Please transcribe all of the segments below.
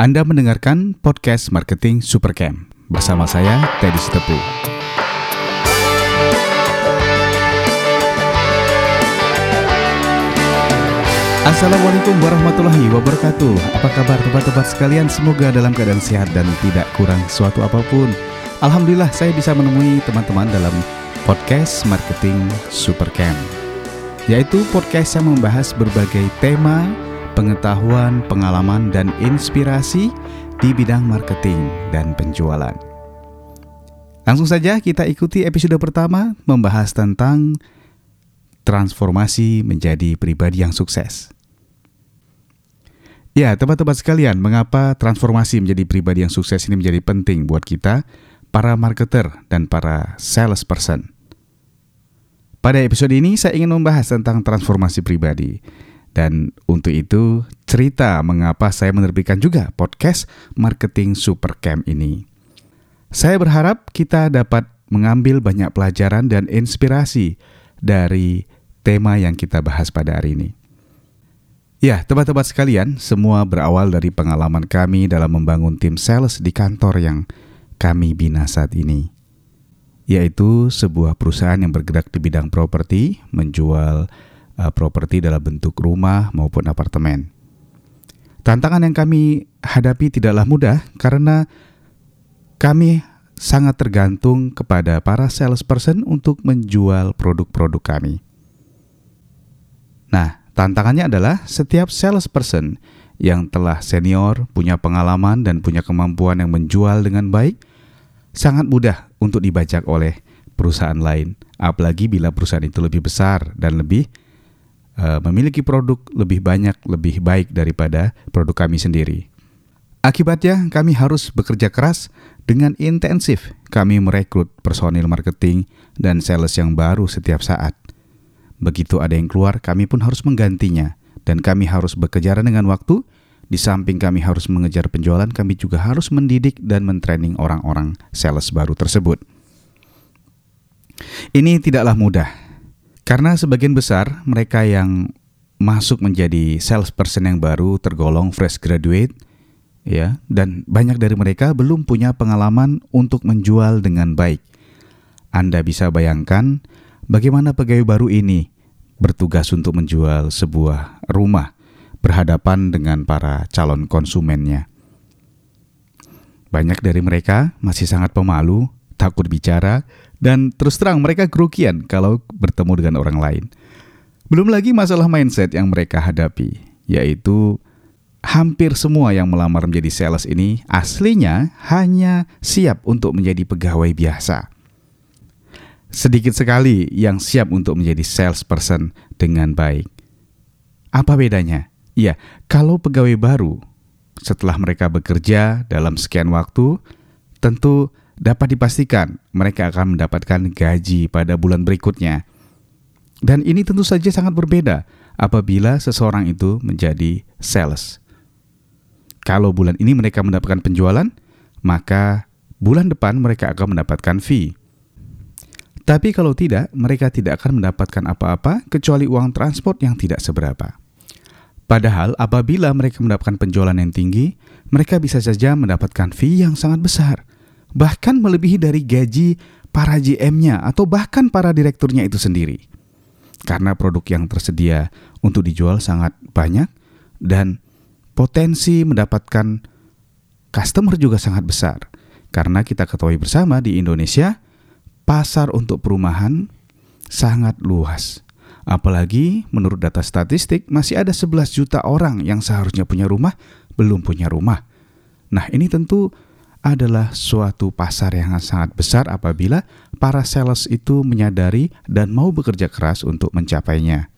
Anda mendengarkan podcast Marketing Supercamp bersama saya Teddy Sitepu. Assalamualaikum warahmatullahi wabarakatuh. Apa kabar teman-teman sekalian? Semoga dalam keadaan sehat dan tidak kurang suatu apa pun. Alhamdulillah saya bisa menemui teman-teman dalam podcast Marketing Supercamp. Yaitu podcast yang membahas berbagai tema pengetahuan, pengalaman, dan inspirasi di bidang marketing dan penjualan. Langsung saja kita ikuti episode pertama membahas tentang transformasi menjadi pribadi yang sukses. Ya, teman-teman sekalian, mengapa transformasi menjadi pribadi yang sukses ini menjadi penting buat kita, para marketer dan para salesperson? Pada episode ini saya ingin membahas tentang transformasi pribadi. Dan untuk itu, cerita mengapa saya menerbitkan juga podcast Marketing Supercamp ini. Saya berharap kita dapat mengambil banyak pelajaran dan inspirasi dari tema yang kita bahas pada hari ini. Ya, teman-teman sekalian, semua berawal dari pengalaman kami dalam membangun tim sales di kantor yang kami bina saat ini. Yaitu sebuah perusahaan yang bergerak di bidang properti, menjual uh, properti dalam bentuk rumah maupun apartemen. Tantangan yang kami hadapi tidaklah mudah karena kami sangat tergantung kepada para salesperson untuk menjual produk-produk kami. Nah, tantangannya adalah setiap salesperson yang telah senior, punya pengalaman dan punya kemampuan yang menjual dengan baik sangat mudah untuk dibajak oleh perusahaan lain, apalagi bila perusahaan itu lebih besar dan lebih Eh, memiliki produk lebih banyak, lebih baik daripada produk kami sendiri. Akibatnya, kami harus bekerja keras dengan intensif. Kami merekrut personil marketing dan sales yang baru setiap saat. Begitu ada yang keluar, kami pun harus menggantinya, dan kami harus bekerja dengan waktu. Di samping kami harus mengejar penjualan, kami juga harus mendidik dan mentraining orang-orang sales baru tersebut. Ini tidaklah mudah, karena sebagian besar mereka yang masuk menjadi salesperson yang baru tergolong fresh graduate ya dan banyak dari mereka belum punya pengalaman untuk menjual dengan baik. Anda bisa bayangkan bagaimana pegawai baru ini bertugas untuk menjual sebuah rumah berhadapan dengan para calon konsumennya. Banyak dari mereka masih sangat pemalu, takut bicara, dan terus terang mereka kerugian kalau bertemu dengan orang lain. Belum lagi masalah mindset yang mereka hadapi, yaitu hampir semua yang melamar menjadi sales ini aslinya hanya siap untuk menjadi pegawai biasa. Sedikit sekali yang siap untuk menjadi salesperson dengan baik. Apa bedanya? Ya, kalau pegawai baru setelah mereka bekerja dalam sekian waktu, tentu dapat dipastikan mereka akan mendapatkan gaji pada bulan berikutnya. Dan ini tentu saja sangat berbeda apabila seseorang itu menjadi sales. Kalau bulan ini mereka mendapatkan penjualan, maka bulan depan mereka akan mendapatkan fee. Tapi kalau tidak, mereka tidak akan mendapatkan apa-apa kecuali uang transport yang tidak seberapa. Padahal apabila mereka mendapatkan penjualan yang tinggi, mereka bisa saja mendapatkan fee yang sangat besar bahkan melebihi dari gaji para GM-nya atau bahkan para direkturnya itu sendiri. Karena produk yang tersedia untuk dijual sangat banyak dan potensi mendapatkan customer juga sangat besar. Karena kita ketahui bersama di Indonesia, pasar untuk perumahan sangat luas. Apalagi menurut data statistik masih ada 11 juta orang yang seharusnya punya rumah belum punya rumah. Nah, ini tentu adalah suatu pasar yang sangat besar apabila para sales itu menyadari dan mau bekerja keras untuk mencapainya.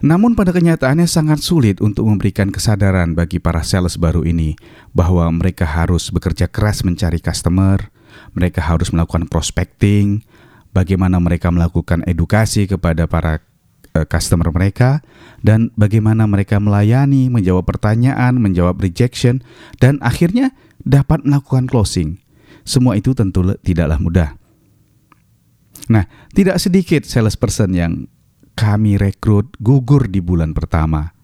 Namun pada kenyataannya sangat sulit untuk memberikan kesadaran bagi para sales baru ini bahwa mereka harus bekerja keras mencari customer, mereka harus melakukan prospecting, bagaimana mereka melakukan edukasi kepada para uh, customer mereka dan bagaimana mereka melayani, menjawab pertanyaan, menjawab rejection dan akhirnya dapat melakukan closing. Semua itu tentu tidaklah mudah. Nah, tidak sedikit salesperson yang kami rekrut gugur di bulan pertama.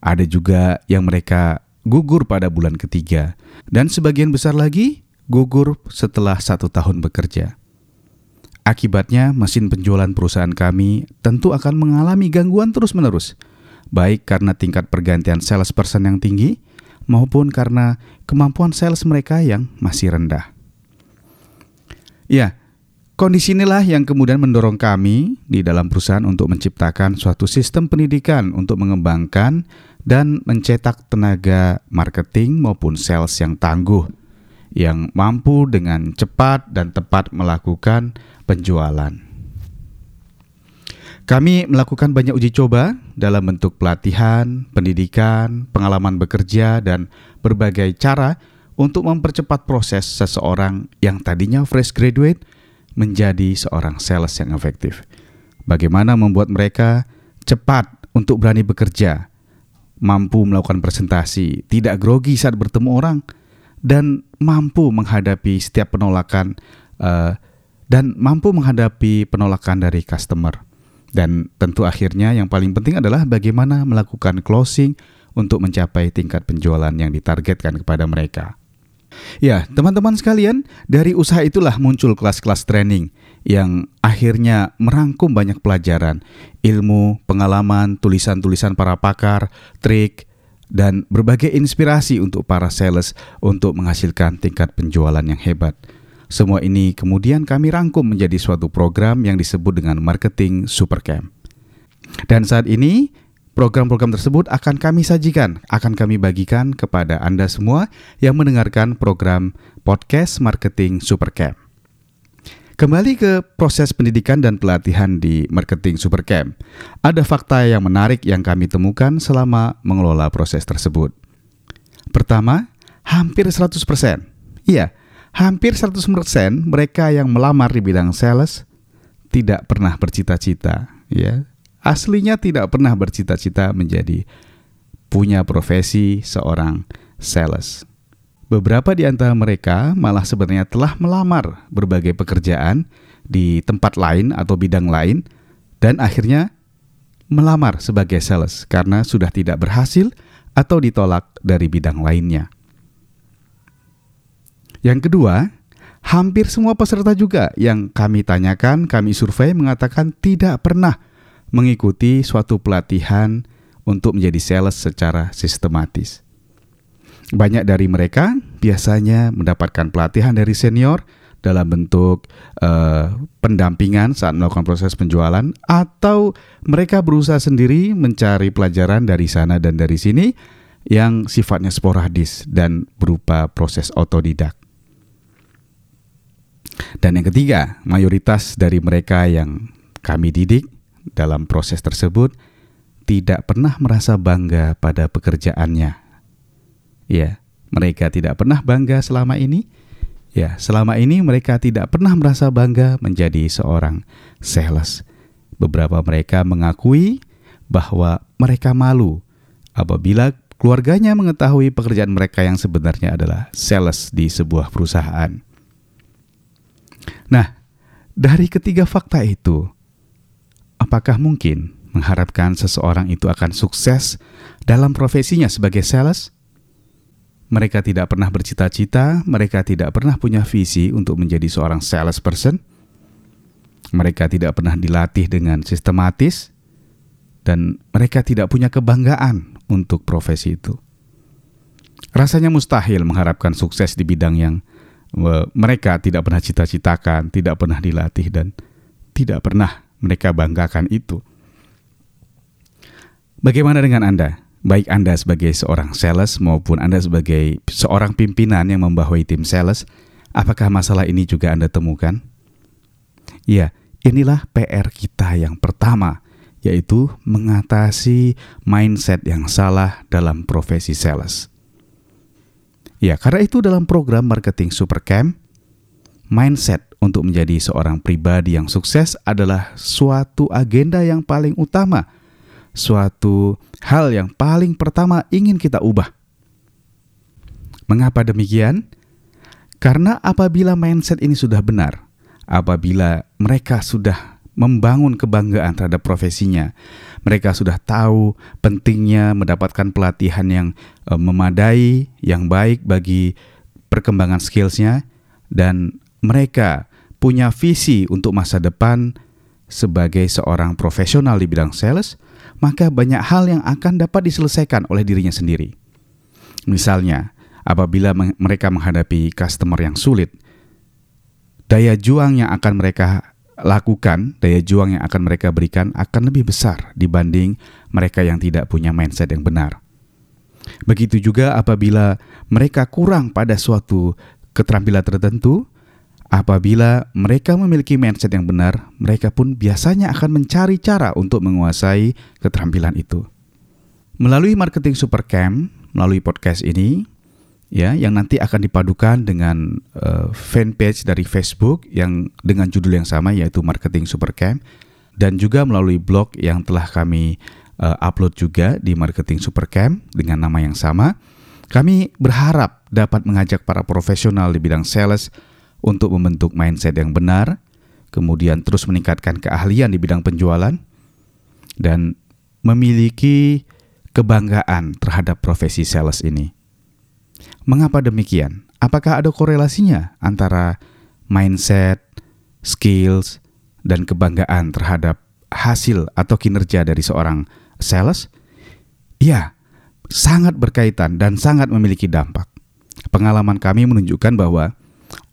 Ada juga yang mereka gugur pada bulan ketiga, dan sebagian besar lagi gugur setelah satu tahun bekerja. Akibatnya, mesin penjualan perusahaan kami tentu akan mengalami gangguan terus-menerus, baik karena tingkat pergantian salesperson yang tinggi maupun karena kemampuan sales mereka yang masih rendah. Ya, kondisi inilah yang kemudian mendorong kami di dalam perusahaan untuk menciptakan suatu sistem pendidikan untuk mengembangkan dan mencetak tenaga marketing maupun sales yang tangguh, yang mampu dengan cepat dan tepat melakukan penjualan. Kami melakukan banyak uji coba dalam bentuk pelatihan, pendidikan, pengalaman bekerja, dan berbagai cara untuk mempercepat proses seseorang yang tadinya fresh graduate menjadi seorang sales yang efektif. Bagaimana membuat mereka cepat untuk berani bekerja, mampu melakukan presentasi, tidak grogi saat bertemu orang, dan mampu menghadapi setiap penolakan uh, dan mampu menghadapi penolakan dari customer. Dan tentu akhirnya yang paling penting adalah bagaimana melakukan closing untuk mencapai tingkat penjualan yang ditargetkan kepada mereka. Ya, teman-teman sekalian, dari usaha itulah muncul kelas-kelas training yang akhirnya merangkum banyak pelajaran, ilmu, pengalaman, tulisan-tulisan para pakar, trik, dan berbagai inspirasi untuk para sales untuk menghasilkan tingkat penjualan yang hebat. Semua ini kemudian kami rangkum menjadi suatu program yang disebut dengan Marketing Supercamp. Dan saat ini Program-program tersebut akan kami sajikan, akan kami bagikan kepada Anda semua yang mendengarkan program podcast Marketing Supercamp. Kembali ke proses pendidikan dan pelatihan di Marketing Supercamp. Ada fakta yang menarik yang kami temukan selama mengelola proses tersebut. Pertama, hampir 100%. Iya, hampir 100% mereka yang melamar di bidang sales tidak pernah bercita-cita, ya, aslinya tidak pernah bercita-cita menjadi punya profesi seorang sales. Beberapa di antara mereka malah sebenarnya telah melamar berbagai pekerjaan di tempat lain atau bidang lain dan akhirnya melamar sebagai sales karena sudah tidak berhasil atau ditolak dari bidang lainnya. Yang kedua, hampir semua peserta juga yang kami tanyakan, kami survei mengatakan tidak pernah mengikuti suatu pelatihan untuk menjadi sales secara sistematis. Banyak dari mereka biasanya mendapatkan pelatihan dari senior dalam bentuk uh, pendampingan saat melakukan proses penjualan, atau mereka berusaha sendiri mencari pelajaran dari sana dan dari sini yang sifatnya sporadis dan berupa proses otodidak. Dan yang ketiga, mayoritas dari mereka yang kami didik dalam proses tersebut tidak pernah merasa bangga pada pekerjaannya. Ya, mereka tidak pernah bangga selama ini. Ya, selama ini mereka tidak pernah merasa bangga menjadi seorang sales. Beberapa mereka mengakui bahwa mereka malu apabila keluarganya mengetahui pekerjaan mereka yang sebenarnya adalah sales di sebuah perusahaan. Nah, dari ketiga fakta itu, Apakah mungkin mengharapkan seseorang itu akan sukses dalam profesinya sebagai sales? Mereka tidak pernah bercita-cita, mereka tidak pernah punya visi untuk menjadi seorang salesperson. Mereka tidak pernah dilatih dengan sistematis dan mereka tidak punya kebanggaan untuk profesi itu. Rasanya mustahil mengharapkan sukses di bidang yang mereka tidak pernah cita-citakan, tidak pernah dilatih dan tidak pernah mereka banggakan itu. Bagaimana dengan Anda? Baik Anda sebagai seorang sales maupun Anda sebagai seorang pimpinan yang membawahi tim sales, apakah masalah ini juga Anda temukan? Ya, inilah PR kita yang pertama, yaitu mengatasi mindset yang salah dalam profesi sales. Ya, karena itu dalam program marketing Supercamp, mindset untuk menjadi seorang pribadi yang sukses adalah suatu agenda yang paling utama, suatu hal yang paling pertama ingin kita ubah. Mengapa demikian? Karena apabila mindset ini sudah benar, apabila mereka sudah membangun kebanggaan terhadap profesinya, mereka sudah tahu pentingnya mendapatkan pelatihan yang uh, memadai, yang baik bagi perkembangan skillsnya, dan mereka punya visi untuk masa depan sebagai seorang profesional di bidang sales, maka banyak hal yang akan dapat diselesaikan oleh dirinya sendiri. Misalnya, apabila mereka menghadapi customer yang sulit, daya juang yang akan mereka lakukan, daya juang yang akan mereka berikan akan lebih besar dibanding mereka yang tidak punya mindset yang benar. Begitu juga apabila mereka kurang pada suatu keterampilan tertentu, apabila mereka memiliki mindset yang benar, mereka pun biasanya akan mencari cara untuk menguasai keterampilan itu. Melalui marketing supercamp, melalui podcast ini, ya yang nanti akan dipadukan dengan uh, fanpage dari Facebook yang dengan judul yang sama yaitu Marketing Supercamp dan juga melalui blog yang telah kami uh, upload juga di Marketing Supercamp dengan nama yang sama. Kami berharap dapat mengajak para profesional di bidang sales untuk membentuk mindset yang benar, kemudian terus meningkatkan keahlian di bidang penjualan dan memiliki kebanggaan terhadap profesi sales ini. Mengapa demikian? Apakah ada korelasinya antara mindset, skills, dan kebanggaan terhadap hasil atau kinerja dari seorang sales? Ya, sangat berkaitan dan sangat memiliki dampak. Pengalaman kami menunjukkan bahwa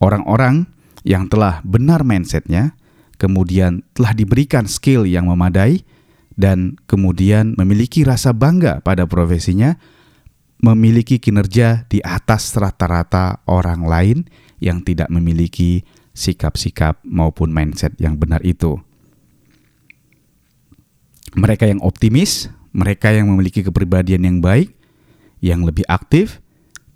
orang-orang yang telah benar mindsetnya, kemudian telah diberikan skill yang memadai, dan kemudian memiliki rasa bangga pada profesinya, memiliki kinerja di atas rata-rata orang lain yang tidak memiliki sikap-sikap maupun mindset yang benar itu. Mereka yang optimis, mereka yang memiliki kepribadian yang baik, yang lebih aktif,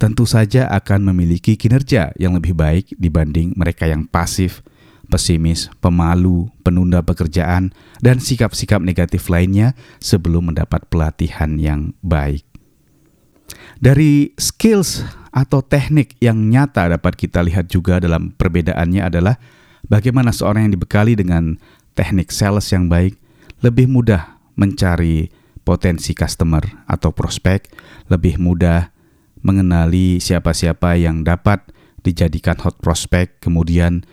tentu saja akan memiliki kinerja yang lebih baik dibanding mereka yang pasif, pesimis, pemalu, penunda pekerjaan, dan sikap-sikap negatif lainnya sebelum mendapat pelatihan yang baik. Dari skills atau teknik yang nyata dapat kita lihat juga dalam perbedaannya adalah bagaimana seorang yang dibekali dengan teknik sales yang baik lebih mudah mencari potensi customer atau prospek, lebih mudah mengenali siapa-siapa yang dapat dijadikan hot prospect, kemudian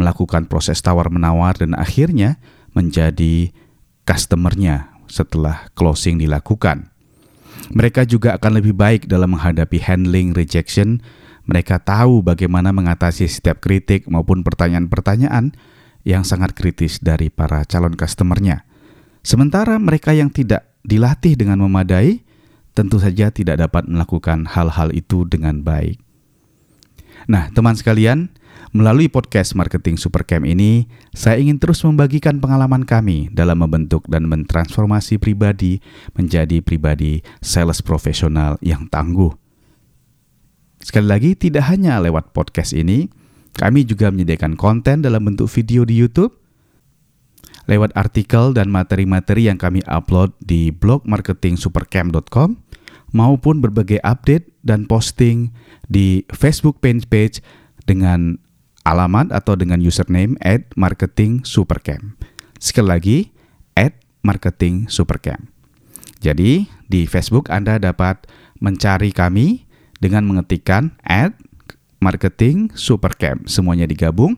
melakukan proses tawar-menawar dan akhirnya menjadi customernya setelah closing dilakukan. Mereka juga akan lebih baik dalam menghadapi handling rejection. Mereka tahu bagaimana mengatasi setiap kritik maupun pertanyaan-pertanyaan yang sangat kritis dari para calon customernya. Sementara mereka yang tidak dilatih dengan memadai, tentu saja tidak dapat melakukan hal-hal itu dengan baik. Nah, teman sekalian, Melalui podcast Marketing Supercamp ini, saya ingin terus membagikan pengalaman kami dalam membentuk dan mentransformasi pribadi menjadi pribadi sales profesional yang tangguh. Sekali lagi, tidak hanya lewat podcast ini, kami juga menyediakan konten dalam bentuk video di YouTube, lewat artikel dan materi-materi yang kami upload di blog marketingsupercamp.com, maupun berbagai update dan posting di Facebook page dengan alamat atau dengan username at marketing supercamp. Sekali lagi, at marketing supercamp. Jadi, di Facebook Anda dapat mencari kami dengan mengetikkan at marketing supercamp. Semuanya digabung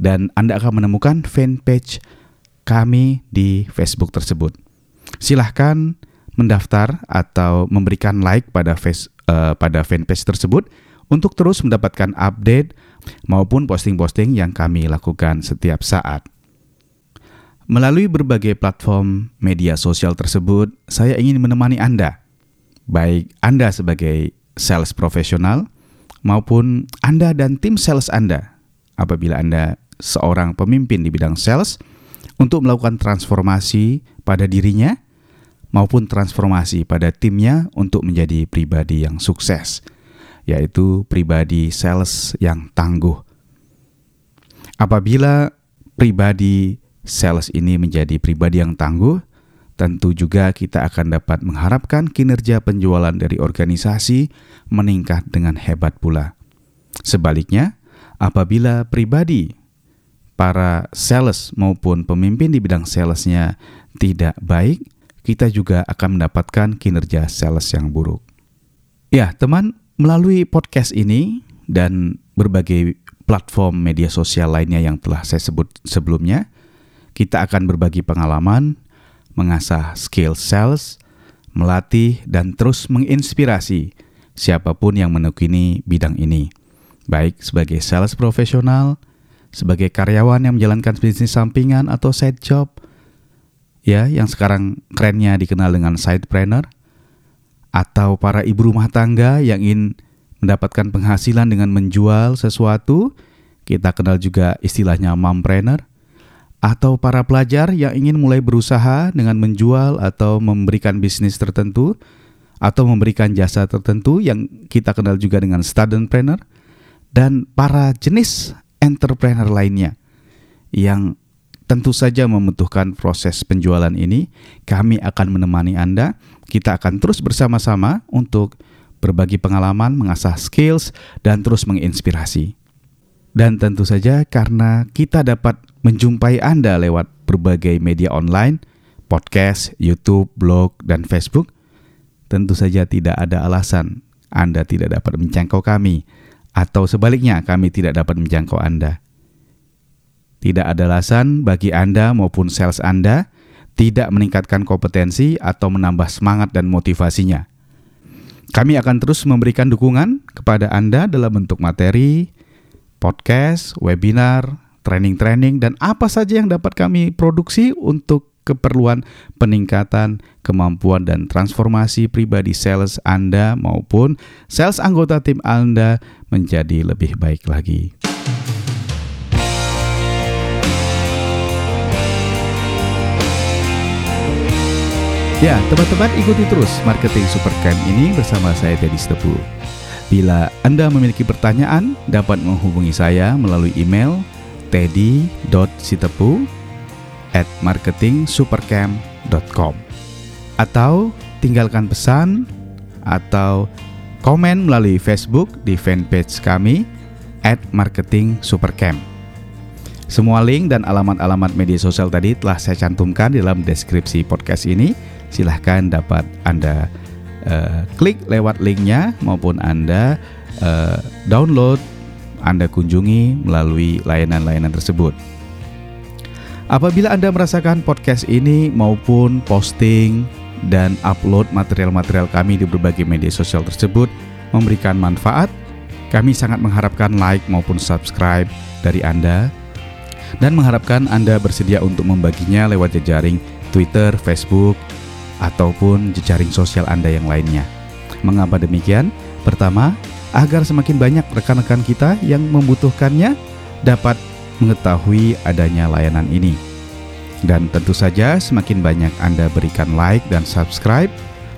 dan Anda akan menemukan fanpage kami di Facebook tersebut. Silahkan mendaftar atau memberikan like pada face, uh, pada fanpage tersebut untuk terus mendapatkan update maupun posting-posting yang kami lakukan setiap saat. Melalui berbagai platform media sosial tersebut, saya ingin menemani Anda, baik Anda sebagai sales profesional maupun Anda dan tim sales Anda, apabila Anda seorang pemimpin di bidang sales, untuk melakukan transformasi pada dirinya maupun transformasi pada timnya untuk menjadi pribadi yang sukses yaitu pribadi sales yang tangguh. Apabila pribadi sales ini menjadi pribadi yang tangguh, tentu juga kita akan dapat mengharapkan kinerja penjualan dari organisasi meningkat dengan hebat pula. Sebaliknya, apabila pribadi para sales maupun pemimpin di bidang salesnya tidak baik, kita juga akan mendapatkan kinerja sales yang buruk. Ya, teman, melalui podcast ini dan berbagai platform media sosial lainnya yang telah saya sebut sebelumnya, kita akan berbagi pengalaman, mengasah skill sales, melatih, dan terus menginspirasi siapa pun yang menekuni bidang ini, baik sebagai sales profesional, sebagai karyawan yang menjalankan bisnis sampingan atau side job, ya yang sekarang kerennya dikenal dengan sidepreneur, atau para ibu rumah tangga yang ingin mendapatkan penghasilan dengan menjual sesuatu, kita kenal juga istilahnya mompreneur, atau para pelajar yang ingin mulai berusaha dengan menjual atau memberikan bisnis tertentu, atau memberikan jasa tertentu yang kita kenal juga dengan studentpreneur, dan para jenis entrepreneur lainnya yang tentu saja membutuhkan proses penjualan ini, kami akan menemani Anda. Kita akan terus bersama-sama untuk berbagi pengalaman, mengasah skills, dan terus menginspirasi. Dan tentu saja karena kita dapat menjumpai Anda lewat berbagai media online, podcast, YouTube, blog, dan Facebook, tentu saja tidak ada alasan Anda tidak dapat menjangkau kami atau sebaliknya kami tidak dapat menjangkau Anda. Tidak ada alasan bagi Anda maupun sales Anda tidak meningkatkan kompetensi atau menambah semangat dan motivasinya. Kami akan terus memberikan dukungan kepada Anda dalam bentuk materi, podcast, webinar, training-training, dan apa saja yang dapat kami produksi untuk keperluan peningkatan kemampuan dan transformasi pribadi sales Anda maupun sales anggota tim Anda menjadi lebih baik lagi. Ya, teman-teman ikuti terus Marketing Supercamp ini bersama saya Teddy Stepu. Bila Anda memiliki pertanyaan, dapat menghubungi saya melalui email teddy.sitepu at marketingsupercamp.com atau tinggalkan pesan atau komen melalui Facebook di fanpage kami at Marketing. Semua link dan alamat-alamat media sosial tadi telah saya cantumkan di dalam deskripsi podcast ini. Silahkan dapat Anda uh, klik lewat linknya maupun Anda uh, download, Anda kunjungi melalui layanan-layanan tersebut. Apabila Anda merasakan podcast ini maupun posting dan upload material-material kami di berbagai media sosial tersebut memberikan manfaat, kami sangat mengharapkan like maupun subscribe dari Anda dan mengharapkan Anda bersedia untuk membaginya lewat jejaring Twitter, Facebook, ataupun jejaring sosial Anda yang lainnya. Mengapa demikian? Pertama, agar semakin banyak rekan-rekan kita yang membutuhkannya dapat mengetahui adanya layanan ini. Dan tentu saja semakin banyak Anda berikan like dan subscribe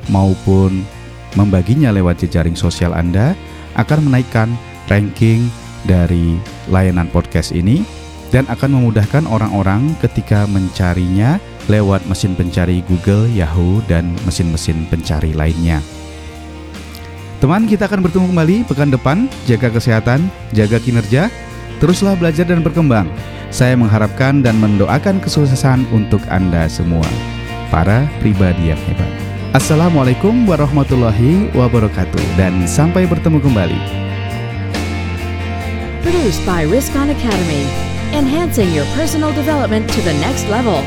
maupun membaginya lewat jejaring sosial Anda akan menaikkan ranking dari layanan podcast ini dan akan memudahkan orang-orang ketika mencarinya lewat mesin pencari Google, Yahoo, dan mesin-mesin pencari lainnya. Teman, kita akan bertemu kembali pekan depan. Jaga kesehatan, jaga kinerja, Teruslah belajar dan berkembang. Saya mengharapkan dan mendoakan kesuksesan untuk Anda semua, para pribadi yang hebat. Assalamualaikum warahmatullahi wabarakatuh dan sampai bertemu kembali. Produced by Riskon Academy, enhancing your personal development to the next level.